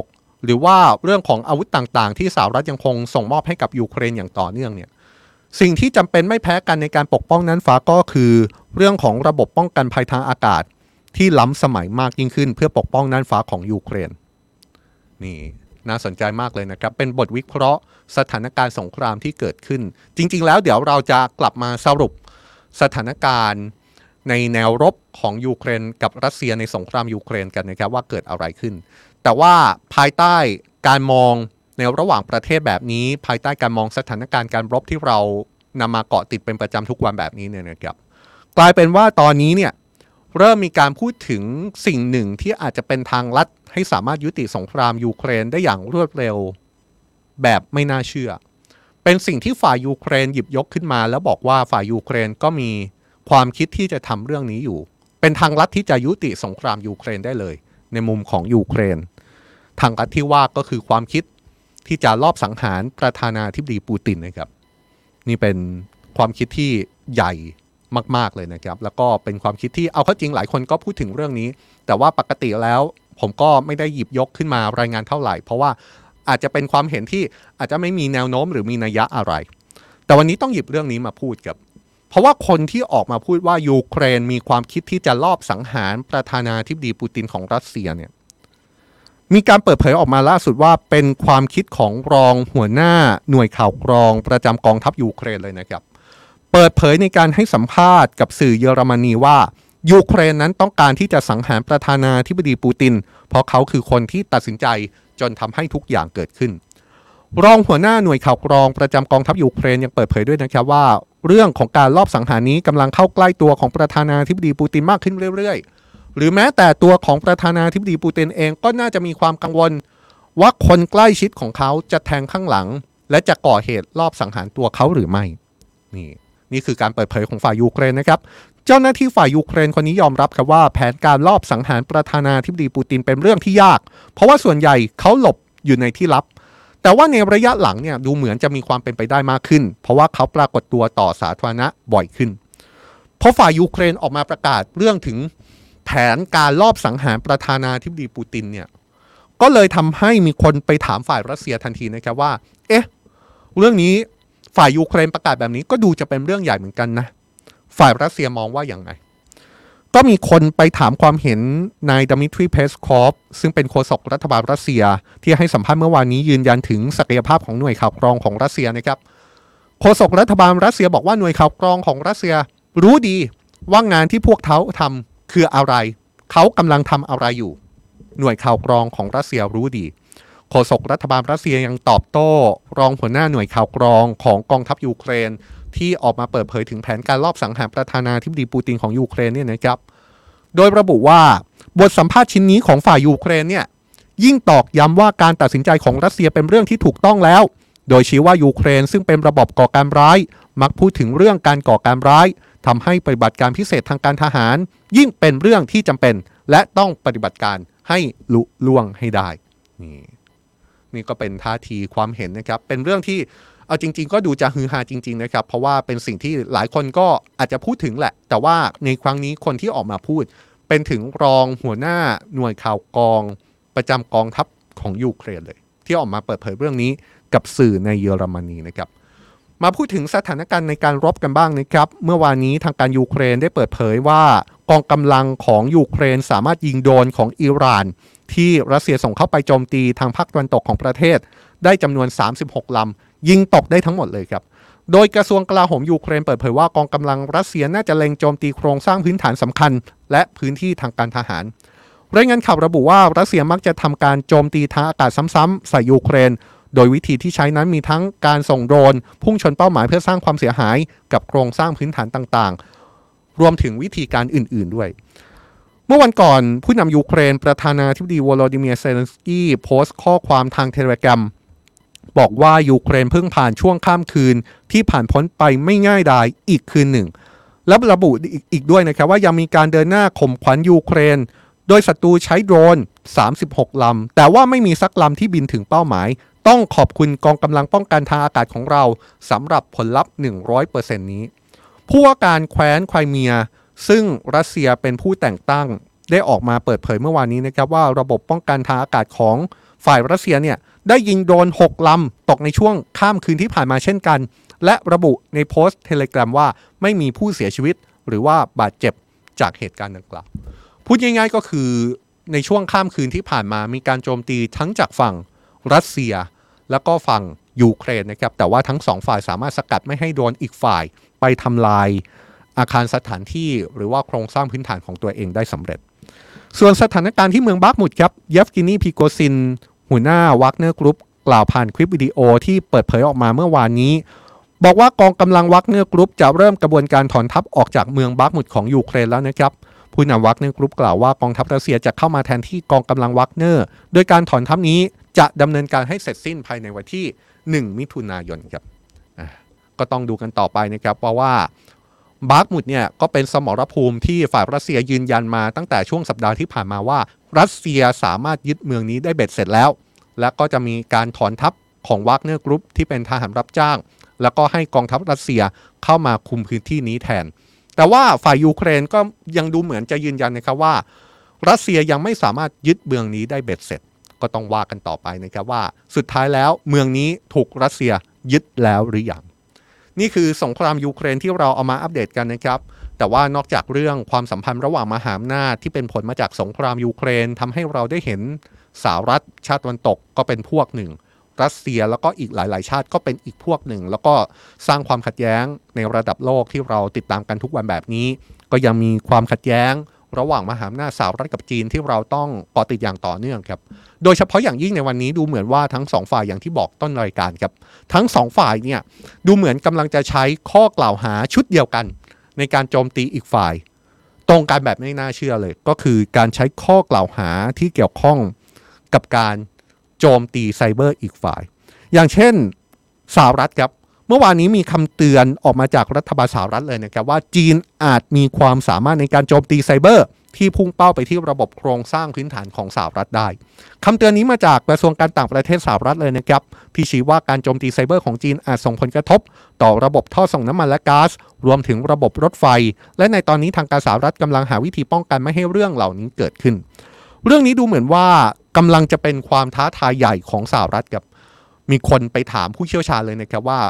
หรือว่าเรื่องของอาวุธต่างๆ ที่สหรัฐยังคงส่งมอบให้กับยูเครนอย่างต่อเนื่องเนี่ยสิ่งที่จำเป็นไม่แพ้กันในการปกป้องนั้นฟ้าก็คือ เรื่องของระบบป้องกันภัยทางอากาศ ที่ล้ำสมัยมากยิ่งขึ้น เพื่อปกป้องน่านฟ้าของยูเครน นี่น่าสนใจมากเลยนะครับ เป็นบทวิเคราะห์สถานการณ์สงครามที่เกิดขึ้น จริง ๆ แล้วเดี๋ยวเราจะกลับมาสรุปสถานการณ์ในแนวรบของยูเครน กับรัสเซียในสงครามยูเครนกันนะครับว่าเกิดอะไรขึ้น แต่ว่าภายใต้การมองในระหว่างประเทศแบบนี้ ภายใต้การมองสถานการณ์การรบที่เรานำมาเกาะติดเป็นประจำทุกวันแบบนี้เนี่ยนะครับกลายเป็นว่าตอนนี้เนี่ย เริ่มมีการพูดถึงสิ่งหนึ่งที่อาจจะเป็นทางลัดให้สามารถยุติสงครามยูเครนได้อย่างรวดเร็ว แบบไม่น่าเชื่อ เป็นสิ่งที่ฝ่ายยูเครนหยิบยกขึ้นมา แล้วบอกว่าฝ่ายยูเครนก็มีความคิดที่จะทำเรื่องนี้อยู่ เป็นทางลัดที่จะยุติสงครามยูเครนได้เลย ในมุมของยูเครน ทางลัดที่ว่าก็คือความคิดที่จะลอบสังหารประธานาธิบดีปูตินนะครับ นี่เป็นความคิดที่ใหญ่ มาก ๆ เลยนะครับ แล้วก็เป็นความคิดที่เอาเข้าจริงหลายคนก็พูดถึงเรื่องนี้ แต่ว่าปกติแล้วผมก็ไม่ได้หยิบยกขึ้นมารายงานเท่าไหร่ เพราะว่าอาจจะเป็นความเห็นที่อาจจะไม่มีแนวโน้มหรือมีนัยยะอะไร แต่วันนี้ต้องหยิบเรื่องนี้มาพูดกับ เพราะว่าคนที่ออกมาพูดว่ายูเครนมีความคิดที่จะลอบสังหารประธานาธิบดีปูตินของรัสเซียเนี่ยมีการเปิดเผยออกมาล่าสุดว่าเป็นความคิดของรองหัวหน้าหน่วยข่าวกรองประจำกองทัพยูเครนเลยนะครับ เปิดเผยในการให้สัมภาษณ์กับสื่อเยอรมนีว่ายูเครนนั้นต้องการที่จะสังหารประธานาธิบดีปูติน เพราะเขาคือคนที่ตัดสินใจจนทำให้ทุกอย่างเกิดขึ้น รองหัวหน้าหน่วยข่าวกรองประจำกองทัพยูเครนยังเปิดเผยด้วยนะครับว่า เรื่องของการลอบสังหารนี้กำลังเข้าใกล้ตัวของประธานาธิบดีปูตินมากขึ้นเรื่อย ๆ หรือแม้แต่ตัวของประธานาธิบดีปูตินเองก็น่าจะมีความกังวล ว่าคนใกล้ชิดของเขาจะแทงข้างหลัง และจะก่อเหตุลอบสังหารตัวเขาหรือไม่นี่ นี่คือการเปิดเผยของฝ่ายยูเครนนะครับเจ้าหน้าที่ฝ่ายยูเครนคนนี้ยอมรับครับว่าแผนการลอบสังหารประธานาธิบดีปูตินเป็นเรื่องที่ยาก เพราะว่าส่วนใหญ่เขาหลบอยู่ในที่ลับ แต่ว่าในระยะหลังเนี่ยดูเหมือนจะมีความเป็นไปได้มากขึ้น เพราะว่าเขาปรากฏตัวต่อสาธารณะบ่อยขึ้น เพราะฝ่ายยูเครนออกมาประกาศเรื่องถึงแผนการลอบสังหารประธานาธิบดีปูตินเนี่ยก็เลยทำให้มีคนไปถามฝ่ายรัสเซียทันทีนะครับว่า เอ๊ะ เรื่องนี้ ฝ่ายยูเครนประกาศแบบนี้ก็ดูจะเป็นเรื่องใหญ่เหมือนกันนะ ฝ่ายรัสเซียมองว่าอย่างไง ก็มีคนไปถามความเห็นนายดมิทรีเพสคอฟซึ่งเป็นโฆษกรัฐบาลรัสเซีย ที่ให้สัมภาษณ์เมื่อวานนี้ยืนยันถึงศักยภาพของหน่วยข่าวกรองของรัสเซียนะครับโฆษกรัฐบาลรัสเซียบอกว่าหน่วยข่าวกรองของรัสเซียรู้ดีว่างานที่พวกเขาทำคืออะไร เขากำลังทำอะไรอยู่ หน่วยข่าวกรองของรัสเซียรู้ดี โฆษกรัฐบาลรัสเซียยังตอบโต้ รองหัวหน้าหน่วยข่าวกรองของกองทัพยูเครน ที่ออกมาเปิดเผยถึงแผนการลอบสังหารประธานาธิบดีปูตินของยูเครนเนี่ยนะครับ โดยระบุว่าบทสัมภาษณ์ชิ้นนี้ของฝ่ายยูเครนเนี่ยยิ่งตอกย้ำว่าการตัดสินใจของรัสเซียเป็นเรื่องที่ถูกต้องแล้ว โดยชี้ว่ายูเครนซึ่งเป็นระบบก่อการร้าย มักพูดถึงเรื่องการก่อการร้ายทำให้ปฏิบัติการพิเศษทางการทหาร ยิ่งเป็นเรื่องที่จำเป็น และต้องปฏิบัติการให้ลุล่วงให้ได้นี่ นี่ก็เป็นท่าทีความเห็นนะครับเป็นเรื่องที่เอาจริง ๆ ก็ดูจะฮือฮาจริง ๆ นะครับ เพราะว่าเป็นสิ่งที่หลายคนก็อาจจะพูดถึงแหละ แต่ว่าในครั้งนี้คนที่ออกมาพูด เป็นถึงรองหัวหน้าหน่วยข่าวกอง ประจำกองทัพของยูเครนเลย ที่ออกมาเปิดเผยเรื่องนี้กับสื่อในเยอรมนีนะครับมาพูดถึงสถานการณ์ในการรบกันบ้างนะครับ เมื่อวานนี้ทางการยูเครนได้เปิดเผยว่ากองกำลังของยูเครนสามารถยิงโดรนของอิหร่าน ที่รัสเซียส่งเข้าไปโจมตีทางภาคตะวันตกของประเทศ ได้จำนวน 36 ลำ ยิงตกได้ทั้งหมดเลยครับ โดยกระทรวงกลาโหมยูเครนเปิดเผยว่ากองกำลังรัสเซียน่าจะเล็งโจมตีโครงสร้างพื้นฐานสำคัญ และพื้นที่ทางการทหารรายงานข่าวระบุว่ารัสเซียมักจะทำการโจมตีทางอากาศซ้ำๆใส่ยูเครน โดยวิธีที่ใช้นั้นมีทั้งการส่งโดรนพุ่งชนเป้าหมายเพื่อสร้างความเสียหายกับโครงสร้างพื้นฐานต่างๆ รวมถึงวิธีการอื่น ๆด้วย เมื่อวันก่อนผู้นำยูเครนประธานาธิบดีวโลดิเมียร์เซเลนสกี้โพสต์ข้อความทางเทเลแกรมบอกว่ายูเครนเพิ่งผ่านช่วงข้ามคืนที่ผ่านพ้นไปไม่ง่ายดายอีกคืนหนึ่ง และระบุอีกด้วยนะครับว่ายังมีการเดินหน้าข่มขวัญยูเครน โดยศัตรูใช้โดรน 36 ลำ แต่ว่าไม่มีสักลำที่บินถึงเป้าหมาย ต้องขอบคุณกองกำลังป้องกันทางอากาศของเราสำหรับผลลัพธ์ 100%นี้ ผู้ว่าการแคว้นไครเมีย ซึ่งรัสเซียเป็นผู้แต่งตั้งได้ออกมาเปิดเผยเมื่อวานนี้นะครับว่าระบบป้องกันทางอากาศของฝ่ายรัสเซียเนี่ยได้ยิงโดน6ลำตกในช่วงข้ามคืนที่ผ่านมาเช่นกัน และระบุในโพสต์เทเลแกรมว่าไม่มีผู้เสียชีวิต หรือว่าบาดเจ็บจากเหตุการณ์ดังกล่าวพูดง่ายๆก็คือในช่วงข้ามคืนที่ผ่านมามีการโจมตีทั้งจากฝั่งรัสเซีย แล้วก็ฝั่งยูเครนนะครับแต่ว่าทั้งสองฝ่ายสามารถสกัดไม่ให้โดรนอีกฝ่ายไปทำลาย อาคารสถานที่หรือว่าโครงสร้างพื้นฐานของตัวเองได้สำเร็จ ส่วนสถานการณ์ที่เมืองบัคมุตครับเยฟเกนีพริโกซิน หัวหน้าวักเนอร์กรุ๊ปกล่าวผ่านคลิปวิดีโอที่เปิดเผยออกมาเมื่อวานนี้ บอกว่ากองกำลังวักเนอร์กรุ๊ปจะเริ่มกระบวนการถอนทัพออกจากเมืองบักมุดของยูเครนแล้วนะครับผู้นำวักเนอร์กรุ๊ปกล่าวว่ากองทัพรัสเซียจะเข้ามาแทนที่กองกำลังวักเนอร์โดยการถอนทัพนี้จะดำเนินการให้เสร็จสิ้นภายในวันที่ 1 มิถุนายนครับก็ต้องดูกันต่อไปนะครับเพราะว่า บาร์กมุดเนี่ยก็เป็นสมรภูมิที่ฝ่ายรัสเซียยืนยันมาตั้งแต่ช่วงสัปดาห์ที่ผ่านมาว่า รัสเซียสามารถยึดเมืองนี้ได้เบ็ดเสร็จแล้ว และก็จะมีการถอนทัพของวักเนอร์กรุ๊ปที่เป็นทหารรับจ้าง แล้วก็ให้กองทัพรัสเซียเข้ามาคุมพื้นที่นี้แทน แต่ว่าฝ่ายยูเครนก็ยังดูเหมือนจะยืนยันนะครับว่า รัสเซียยังไม่สามารถยึดเมืองนี้ได้เบ็ดเสร็จ ก็ต้องว่ากันต่อไปนะครับว่า สุดท้ายแล้วเมืองนี้ถูกรัสเซียยึดแล้วหรือยัง นี่คือสงครามยูเครนที่เราเอามาอัปเดตกันนะครับ แต่ว่านอกจากเรื่องความสัมพันธ์ระหว่างมหาอำนาจที่เป็นผลมาจากสงครามยูเครนทำให้เราได้เห็นสหรัฐชาติตะวันตกก็เป็นพวกหนึ่ง รัสเซียแล้วก็อีกหลาย ๆ ชาติก็เป็นอีกพวกหนึ่ง แล้วก็สร้างความขัดแย้งในระดับโลกที่เราติดตามกันทุกวันแบบนี้ ก็ยังมีความขัดแย้ง ระหว่างมหาอำนาจสหรัฐกับจีนที่เราต้องเกาะติดอย่างต่อเนื่องครับ โดยเฉพาะอย่างยิ่งในวันนี้ดูเหมือนว่าทั้งสองฝ่ายอย่างที่บอกต้นรายการครับ ทั้งสองฝ่ายเนี่ยดูเหมือนกำลังจะใช้ข้อกล่าวหาชุดเดียวกัน ในการโจมตีอีกฝ่าย ตรงกันแบบไม่น่าเชื่อเลย ก็คือการใช้ข้อกล่าวหาที่เกี่ยวข้องกับการโจมตีไซเบอร์อีกฝ่าย อย่างเช่นสหรัฐครับ เมื่อวานนี้มีคำเตือนออกมาจากรัฐบาลสหรัฐเลยนะครับว่าจีนอาจมีความสามารถในการโจมตีไซเบอร์ ที่พุ่งเป้าไปที่ระบบโครงสร้างพื้นฐานของสหรัฐได้คำเตือนนี้มาจากกระทรวงการต่างประเทศสหรัฐเลยนะครับที่ชี้ว่าการโจมตีไซเบอร์ของจีนอาจส่งผลกระทบ ต่อระบบท่อส่งน้ำมันและก๊าซรวมถึงระบบรถไฟ และในตอนนี้ทางการสหรัฐกำลังหาวิธีป้องกันไม่ให้เรื่องเหล่านี้เกิดขึ้น เรื่องนี้ดูเหมือนว่ากำลังจะเป็นความท้าทายใหญ่ของสหรัฐกับมีคนไปถามผู้เชี่ยวชาญเลยนะครับว่า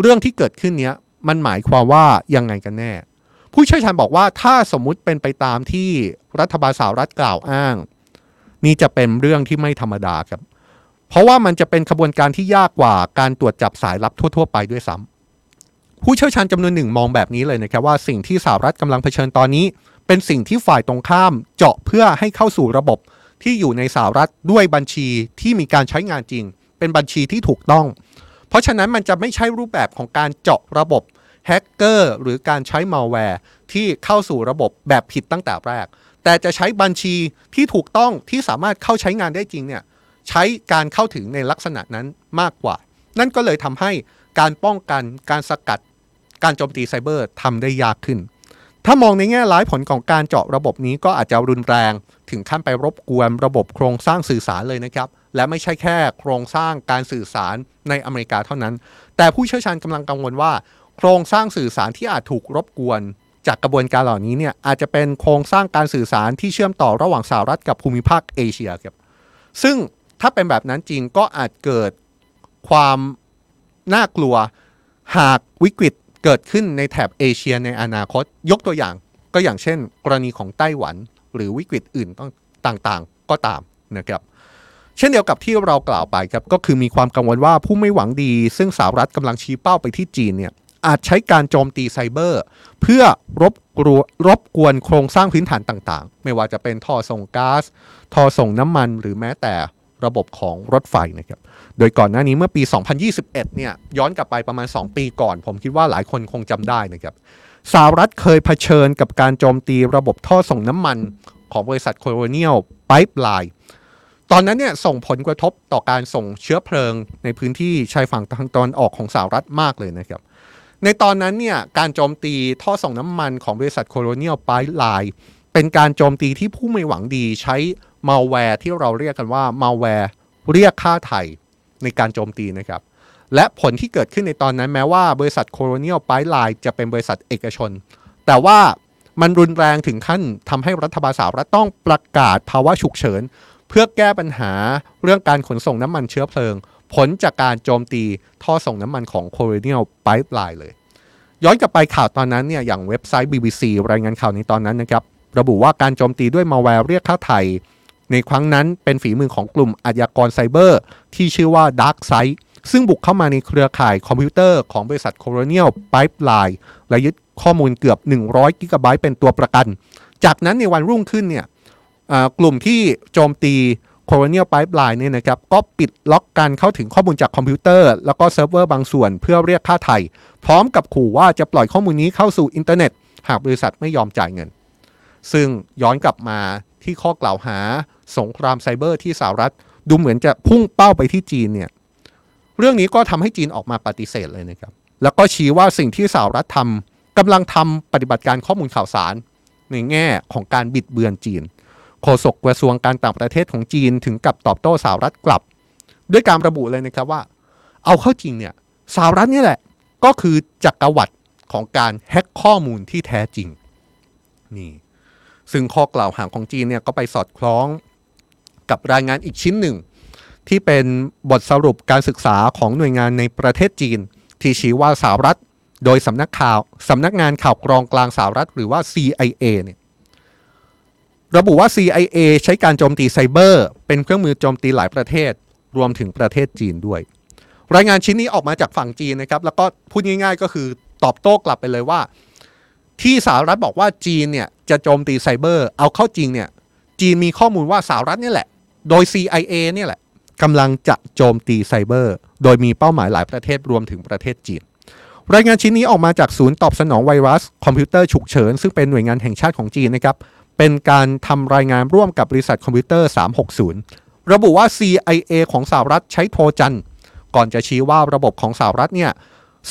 เรื่องที่เกิดขึ้นเนี้ยมันหมายความว่ายังไงกันแน่ ผู้เชี่ยวชาญบอกว่าถ้าสมมุติเป็นไปตามที่รัฐบาลสหรัฐกล่าวอ้าง นี่จะเป็นเรื่องที่ไม่ธรรมดาครับ เพราะว่ามันจะเป็นขบวนการที่ยากกว่าการตรวจจับสายลับทั่ว ๆ ไปด้วยซ้ำผู้เชี่ยวชาญจำนวนหนึ่งมองแบบนี้เลยนะครับว่าสิ่งที่สหรัฐกำลังเผชิญตอนนี้ เป็นสิ่งที่ฝ่ายตรงข้ามเจาะเพื่อให้เข้าสู่ระบบที่อยู่ในสหรัฐด้วยบัญชีที่มีการใช้งานจริง เป็นบัญชีที่ถูกต้อง เพราะฉะนั้นมันจะไม่ใช่รูปแบบของการเจาะระบบแฮกเกอร์หรือการใช้มัลแวร์ที่เข้าสู่ระบบแบบผิดตั้งแต่แรก แต่จะใช้บัญชีที่ถูกต้องที่สามารถเข้าใช้งานได้จริงเนี่ยใช้การเข้าถึงในลักษณะนั้นมากกว่า นั่นก็เลยทำให้การป้องกันการสกัดการโจมตีไซเบอร์ทำได้ยากขึ้น ถ้ามองในแง่ร้ายผลของการเจาะระบบนี้ก็อาจจะรุนแรง ถึงขั้นไปรบกวนระบบโครงสร้างสื่อสารเลยนะครับ และไม่ใช่แค่โครงสร้างการสื่อสารในอเมริกาเท่านั้น แต่ผู้เชี่ยวชาญกำลังกังวลว่า โครงสร้างสื่อสารที่อาจถูกรบกวน จากกระบวนการเหล่านี้เนี่ยอาจจะเป็นโครงสร้างการสื่อสารที่เชื่อมต่อระหว่างสหรัฐกับภูมิภาคเอเชียครับซึ่งถ้าเป็นแบบนั้นจริงก็อาจเกิดความน่ากลัวหากวิกฤตเกิดขึ้นในแถบเอเชียในอนาคต ยกตัวอย่างก็อย่างเช่น กรณีของไต้หวันหรือวิกฤตอื่นต่างๆ ก็ตามนะครับ เช่นเดียวกับที่เรากล่าวไปครับก็คือมีความกังวลว่าผู้ไม่หวังดี ซึ่งสหรัฐกำลังชี้เป้าไปที่จีนเนี่ยอาจใช้การโจมตีไซเบอร์ เพื่อรบกลัวรบกวนโครงสร้างพื้นฐานต่างๆ ไม่ว่าจะเป็นท่อส่งก๊าซท่อส่งน้ำมันหรือแม้แต่ระบบของรถไฟนะครับ โดยก่อนหน้านี้เมื่อปี 2021 เนี่ยย้อนกลับไปประมาณ 2 ปีก่อน ผมคิดว่าหลายคนคงจำได้นะครับสหรัฐเคยเผชิญกับการโจมตีระบบท่อส่งน้ำมันของบริษัทโคโลเนียลไ i ป์ไลน์ ตอนนั้นเนี่ยส่งผลกระทบต่อการส่งเชื้อเพลิงในพื้นที่ชายฝั่งทางตอนออกของสหรัฐมากเลยนะครับ ในตอนนั้นเนี่ยการโจมตีท่อส่งน้ำมันของบริษัทโคโลเนียลไ i ป์ไลน์เป็นการโจมตีที่ผู้ไม่หวังดีใช้มัลแวร์ที่เราเรียกกันว่ามัลแวร์เรียกค่าไถ่ในการโจมตีนะครับ และผลที่เกิดขึ้นในตอนนั้นแม้ว่าบริษัทโคโลเนียลไ i ไลน์จะเป็นบริษัทเอกชน แต่ว่ามันรุนแรงถึงขั้นทำให้รัฐบาลสหรัฐต้องประกาศภาวะฉุกเฉิน เพื่อแก้ปัญหาเรื่องการขนส่งน้ำมันเชื้อเพลิง ผลจากการโจมตีท่อส่งน้ำมันของโคโลเนียลไ i ไลน์เลย ย้อนกลับไปข่าวตอนนั้นเนี่ยอย่างเว็บไซต์ BBC รายงานข่าวในตอนนั้นนะครับ ระบุว่าการโจมตีด้วยมัลแวร์เรียกค่าไถ่ ในครั้งนั้นเป็นฝีมือของกลุ่มอาชญากรไซเบอร์ ที่ชื่อว่า Dark Side ซึ่งบุกเข้ามาในเครือข่ายคอมพิวเตอร์ของบริษัท Colonial Pipeline และยึดข้อมูลเกือบ 100 กิกะไบต์เป็นตัวประกัน จากนั้นในวันรุ่งขึ้นเนี่ย กลุ่มที่โจมตี Colonial Pipeline เนี่ยนะครับก็ปิดล็อกการเข้าถึงข้อมูลจากคอมพิวเตอร์ แล้วก็เซิร์ฟเวอร์บางส่วนเพื่อเรียกค่าไถ่พร้อมกับขู่ว่าจะปล่อยข้อมูลนี้เข้าสู่อินเทอร์เน็ต หากบริษัทไม่ยอมจ่ายเงิน ซึ่งย้อนกลับมาที่ข้อกล่าวหาสงครามไซเบอร์ที่สหรัฐ ดูเหมือนจะพุ่งเป้าไปที่จีนเนี่ยเรื่องนี้ก็ทำให้จีนออกมาปฏิเสธเลยนะครับแล้วก็ชี้ว่าสิ่งที่สหรัฐทำกำลังทำปฏิบัติการข้อมูลข่าวสาร ในแง่ของการบิดเบือนจีน โฆษกกระทรวงการต่างประเทศของจีนถึงกับตอบโต้สหรัฐกลับ ด้วยการระบุเลยนะครับว่า เอาเข้าจริงเนี่ยสหรัฐนี่แหละก็คือจักรวรรดิของการแฮ็กข้อมูลที่แท้จริงนี่ซึ่งข้อกล่าวหาของจีนเนี่ยก็ไปสอดคล้องกับรายงานอีกชิ้นหนึ่ง ที่เป็นบทสรุปการศึกษาของหน่วยงานในประเทศจีน ที่ชี้ว่าสหรัฐ โดยสำนักข่าวสำนักงานข่าวกรองกลางสหรัฐ หรือว่า CIA เนี่ย ระบุว่า CIA ใช้การโจมตีไซเบอร์ เป็นเครื่องมือโจมตีหลายประเทศ รวมถึงประเทศจีนด้วย รายงานชิ้นนี้ออกมาจากฝั่งจีนนะครับ แล้วก็พูดง่ายๆก็คือตอบโต้กลับไปเลยว่า ที่สหรัฐบอกว่าจีนเนี่ยจะโจมตีไซเบอร์ เอาเข้าจริงเนี่ย จีนมีข้อมูลว่าสหรัฐนี่แหละ โดย CIA เนี่ยแหละกำลังจะโจมตีไซเบอร์ โดยมีเป้าหมายหลายประเทศรวมถึงประเทศจีนรายงานชิ้นนี้ออกมาจากศูนย์ตอบสนองไวรัส คอมพิวเตอร์ฉุกเฉิน ซึ่งเป็นหน่วยงานแห่งชาติของจีนนะครับ เป็นการทำรายงานร่วมกับบริษัทคอมพิวเตอร์ 360 ระบุว่า CIA ของสหรัฐใช้โทรจันก่อนจะชี้ว่าระบบของสหรัฐเนี่ย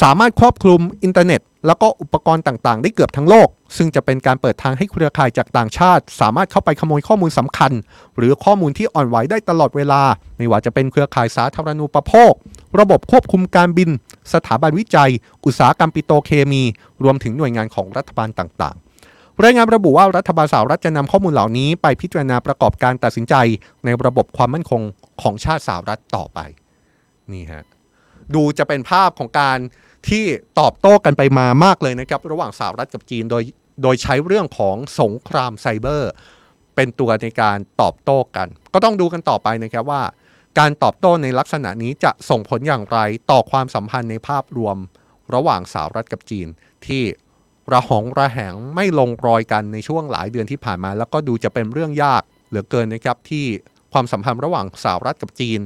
สามารถครอบคลุมอินเทอร์เน็ต แล้วก็อุปกรณ์ต่างๆ ได้เกือบทั้งโลก ซึ่งจะเป็นการเปิดทางให้เครือข่ายจากต่างชาติ สามารถเข้าไปขโมยข้อมูลสำคัญ หรือข้อมูลที่อ่อนไหวได้ตลอดเวลา ไม่ว่าจะเป็นเครือข่ายสาธารณูปโภค ระบบควบคุมการบิน สถาบันวิจัย อุตสาหกรรมปิโตรเคมี รวมถึงหน่วยงานของรัฐบาลต่างๆ รายงานระบุว่ารัฐบาลสหรัฐจะนำข้อมูลเหล่านี้ไปพิจารณาประกอบการตัดสินใจในระบบความมั่นคงของชาติสหรัฐต่อไปนี่ฮะดูจะเป็นภาพของการที่ตอบโต้กันไปมามากเลยนะครับ ระหว่างสหรัฐกับจีนโดยโดยใช้เรื่องของสงครามไซเบอร์ เป็นตัวในการตอบโต้กัน ก็ต้องดูกันต่อไปนะครับว่า การตอบโต้ในลักษณะนี้จะส่งผลอย่างไรต่อความสัมพันธ์ในภาพรวม ระหว่างสหรัฐกับจีนที่ ระหองระแหงไม่ลงรอยกันในช่วงหลายเดือนที่ผ่านมา แล้วก็ดูจะเป็นเรื่องยากเหลือเกินนะครับที่ความสัมพันธ์ระหว่างสหรัฐกับจีน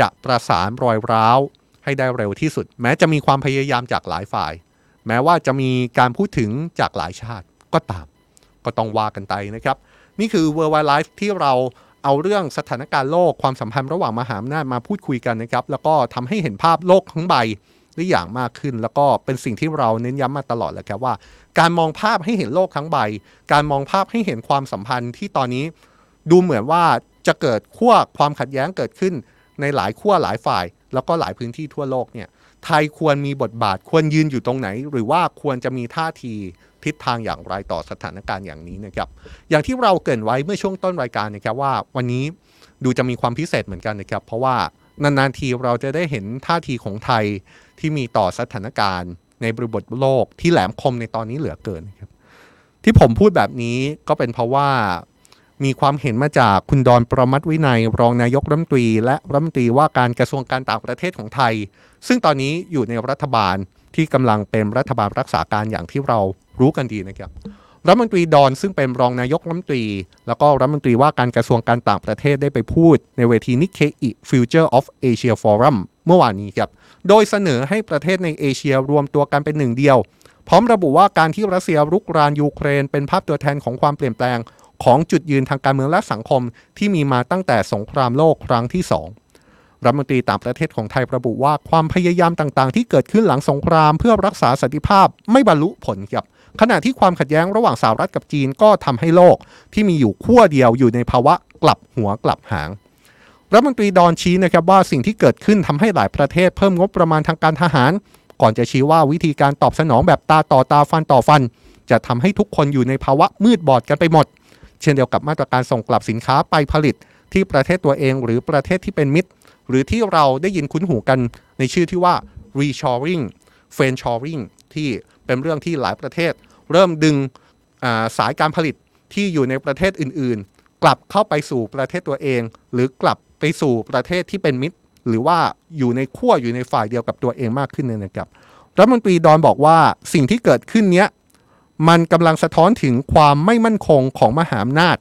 จะประสานรอยร้าวให้ได้เร็วที่สุด แม้จะมีความพยายามจากหลายฝ่าย แม้ว่าจะมีการพูดถึงจากหลายชาติก็ตาม ก็ต้องว่ากันไปนะครับ นี่คือ World Wide Life ที่เราเอาเรื่องสถานการณ์โลกความสัมพันธ์ระหว่างมหาอำนาจมาพูดคุยกันนะครับ แล้วก็ทำให้เห็นภาพโลกทั้งใบ ได้อย่างมากขึ้น แล้วก็เป็นสิ่งที่เราเน้นย้ำมาตลอดและครับว่า การมองภาพให้เห็นโลกทั้งใบ การมองภาพให้เห็นความสัมพันธ์ที่ตอนนี้ดูเหมือนว่าจะเกิดขั้วความขัดแย้งเกิดขึ้นในหลายขั้วหลายฝ่าย แล้วก็หลายพื้นที่ทั่วโลกเนี่ยไทยควรมีบทบาทควรยืนอยู่ตรงไหน หรือว่าควรจะมีท่าทีทิศทางอย่างไรต่อสถานการณ์อย่างนี้นะครับอย่างที่เราเกินไว้เมื่อช่วงต้นรายการนะครับว่า วันนี้ดูจะมีความพิเศษเหมือนกันนะครับเพราะว่า นานๆทีเราจะได้เห็นท่าทีของไทยที่มีต่อสถานการณ์ ในบริบทโลกที่แหลมคมในตอนนี้เหลือเกินครับ ที่ผมพูดแบบนี้ก็เป็นเพราะว่ามีความเห็นมาจากคุณดอนประมัติวินัย รองนายกรัฐมนตรี และรัฐมนตรีว่าการกระทรวงการต่างประเทศของไทย ซึ่งตอนนี้อยู่ในรัฐบาลที่กำลังเป็นรัฐบาลรักษาการอย่างที่เรารู้กันดีนะครับ รัฐมนตรีดอนซึ่งเป็นรองนายกรัฐมนตรี แล้วก็รัฐมนตรีว่าการกระทรวงการต่างประเทศได้ไปพูดในเวทีนิเคอิ Future of Asia Forum เมื่อวานนี้ครับ โดยเสนอให้ประเทศในเอเชียรวมตัวกันเป็นหนึ่งเดียว พร้อมระบุว่าการที่รัสเซียรุกรานยูเครน เป็นภาพตัวแทนของความเปลี่ยนแปลง ของจุดยืนทางการเมืองและสังคมที่มีมาตั้งแต่สงครามโลกครั้งที่สองรัฐมนตรีต่างประเทศของไทยระบุว่าความพยายามต่างๆ ที่เกิดขึ้นหลังสงคราม เพื่อรักษาสันติภาพไม่บรรลุผลครับ ขณะที่ความขัดแย้งระหว่างสหรัฐกับจีนก็ทำให้โลกที่มีอยู่ขั้วเดียวอยู่ในภาวะกลับหัวกลับหางรัฐมนตรีดอนชี้นะครับว่าสิ่งที่เกิดขึ้นทำให้หลายประเทศเพิ่มงบประมาณทางการทหาร ก่อนจะชี้ว่าวิธีการตอบสนองแบบตาต่อตาฟันต่อฟัน จะทำให้ทุกคนอยู่ในภาวะมืดบอดกันไปหมด เช่นเดียวกับมาตรการส่งกลับสินค้าไปผลิต ที่ประเทศตัวเองหรือประเทศที่เป็นมิตร หรือที่เราได้ยินคุ้นหูกันในชื่อที่ว่า reshoring friendshoring ที่เป็นเรื่องที่หลายประเทศ เริ่มดึงสายการผลิตที่อยู่ในประเทศอื่น ๆ กลับเข้าไปสู่ประเทศตัวเอง หรือกลับไปสู่ประเทศที่เป็นมิตร หรือว่าอยู่ในขั้วอยู่ในฝ่ายเดียวกับตัวเองมากขึ้นเนี่ยนะครับรัฐมนตรีดอนบอกว่าสิ่งที่เกิดขึ้นเนี้ยมันกำลังสะท้อนถึงความไม่มั่นคงของมหาอำนาจ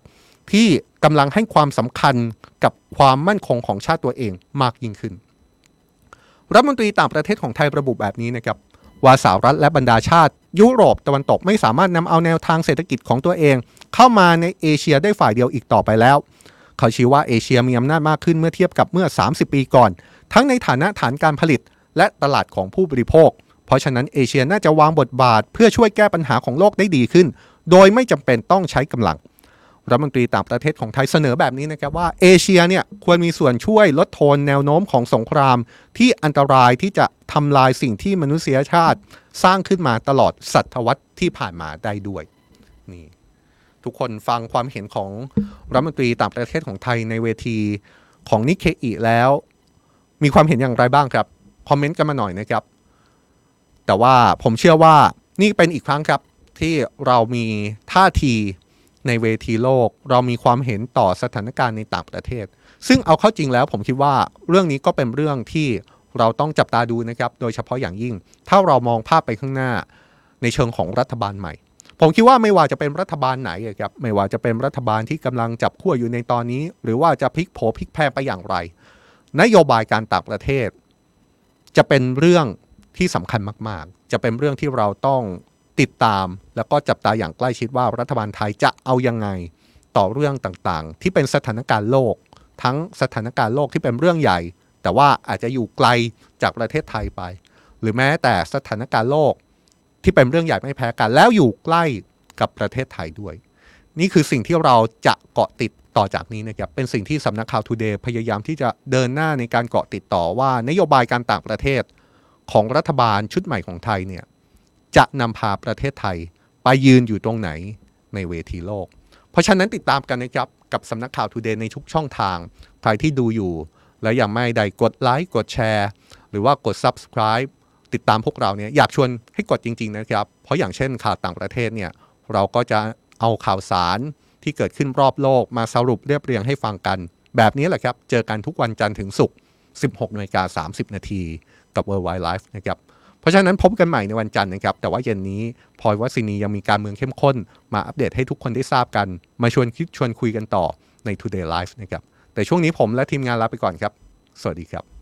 ที่กำลังให้ความสำคัญกับความมั่นคงของชาติตัวเองมากยิ่งขึ้น รัฐมนตรีต่างประเทศของไทยระบุแบบนี้นะครับว่าสหรัฐและบรรดาชาติ ยุโรปตะวันตกไม่สามารถนำเอาแนวทางเศรษฐกิจของตัวเอง เข้ามาในเอเชียได้ฝ่ายเดียวอีกต่อไปแล้ว เขาชี้ว่าเอเชียมีอำนาจมากขึ้นเมื่อเทียบกับเมื่อ 30 ปีก่อน ทั้งในฐานะฐานการผลิต และตลาดของผู้บริโภค เพราะฉะนั้นเอเชียน่าจะวางบทบาท เพื่อช่วยแก้ปัญหาของโลกได้ดีขึ้น โดยไม่จำเป็นต้องใช้กำลัง รัฐมนตรีต่างประเทศของไทยเสนอแบบนี้นะครับว่าเอเชียเนี่ยควรมีส่วนช่วยลดโทนแนวโน้มของสงคราม ที่อันตรายที่จะทำลายสิ่งที่มนุษยชาติสร้างขึ้นมาตลอดศตวรรษที่ผ่านมาได้ด้วยนี่ทุกคนฟังความเห็นของรัฐมนตรีต่างประเทศของไทยในเวทีของนิเคอีแล้ว มีความเห็นอย่างไรบ้างครับคอมเมนต์กันมาหน่อยนะครับ แต่ว่าผมเชื่อว่านี่เป็นอีกครั้งครับที่เรามีท่าที ในเวทีโลก เรามีความเห็นต่อสถานการณ์ในต่างประเทศ ซึ่งเอาเข้าจริงแล้วผมคิดว่าเรื่องนี้ก็เป็นเรื่องที่เราต้องจับตาดูนะครับ โดยเฉพาะอย่างยิ่ง ถ้าเรามองภาพไปข้างหน้าในเชิงของรัฐบาลใหม่ ผมคิดว่าไม่ว่าจะเป็นรัฐบาลไหนครับ ไม่ว่าจะเป็นรัฐบาลที่กำลังจับขั้วอยู่ในตอนนี้ หรือว่าจะพลิกโผพลิกแพงไปอย่างไร นโยบายการต่างประเทศ จะเป็นเรื่องที่สำคัญมาก ๆ จะเป็นเรื่องที่เราต้อง ติดตามแล้วก็จับตาอย่างใกล้ชิดว่ารัฐบาลไทยจะเอายังไงต่อเรื่องต่างๆ ที่เป็นสถานการณ์โลก ทั้งสถานการณ์โลกที่เป็นเรื่องใหญ่ แต่ว่าอาจจะอยู่ไกลจากประเทศไทยไป หรือแม้แต่สถานการณ์โลกที่เป็นเรื่องใหญ่ไม่แพ้กัน แล้วอยู่ใกล้กับประเทศไทยด้วย นี่คือสิ่งที่เราจะเกาะติดต่อจากนี้นะครับเป็นสิ่งที่สำนักข่าวทูเดย์พยายามที่จะเดินหน้าในการเกาะติดต่อว่านโยบายการต่างประเทศของรัฐบาลชุดใหม่ของไทยเนี่ย จะนำพาประเทศไทย ไปยืนอยู่ตรงไหนในเวทีโลก เพราะฉะนั้นติดตามกันนะครับ กับสำนักข่าวทูเดย์ในทุกช่องทาง ใครที่ดูอยู่ แล้วยังไม่ได้กดไลค์กดแชร์ หรือว่ากด Subscribe ติดตามพวกเราเนี่ยอยากชวนให้กดจริง ๆ นะครับ เพราะอย่างเช่นข่าวต่างประเทศเนี่ยเราก็จะเอาข่าวสารที่เกิดขึ้นรอบโลกมาสรุปเรียบเรียงให้ฟังกัน แบบนี้แหละครับ เจอกันทุกวันจันทร์ถึงศุกร์16นาฬิกา30 นาทีกับ World Wide Life นะครับ เพราะฉะนั้นพบกันใหม่ในวันจันทร์นะครับ แต่ว่าเย็นนี้พลอยวัสินียังมีการเมืองเข้มข้น มาอัปเดตให้ทุกคนได้ทราบกัน มาชวนคิดชวนคุยกันต่อใน Today Life นะครับแต่ช่วงนี้ผมและทีมงานลาไปก่อนครับ สวัสดีครับ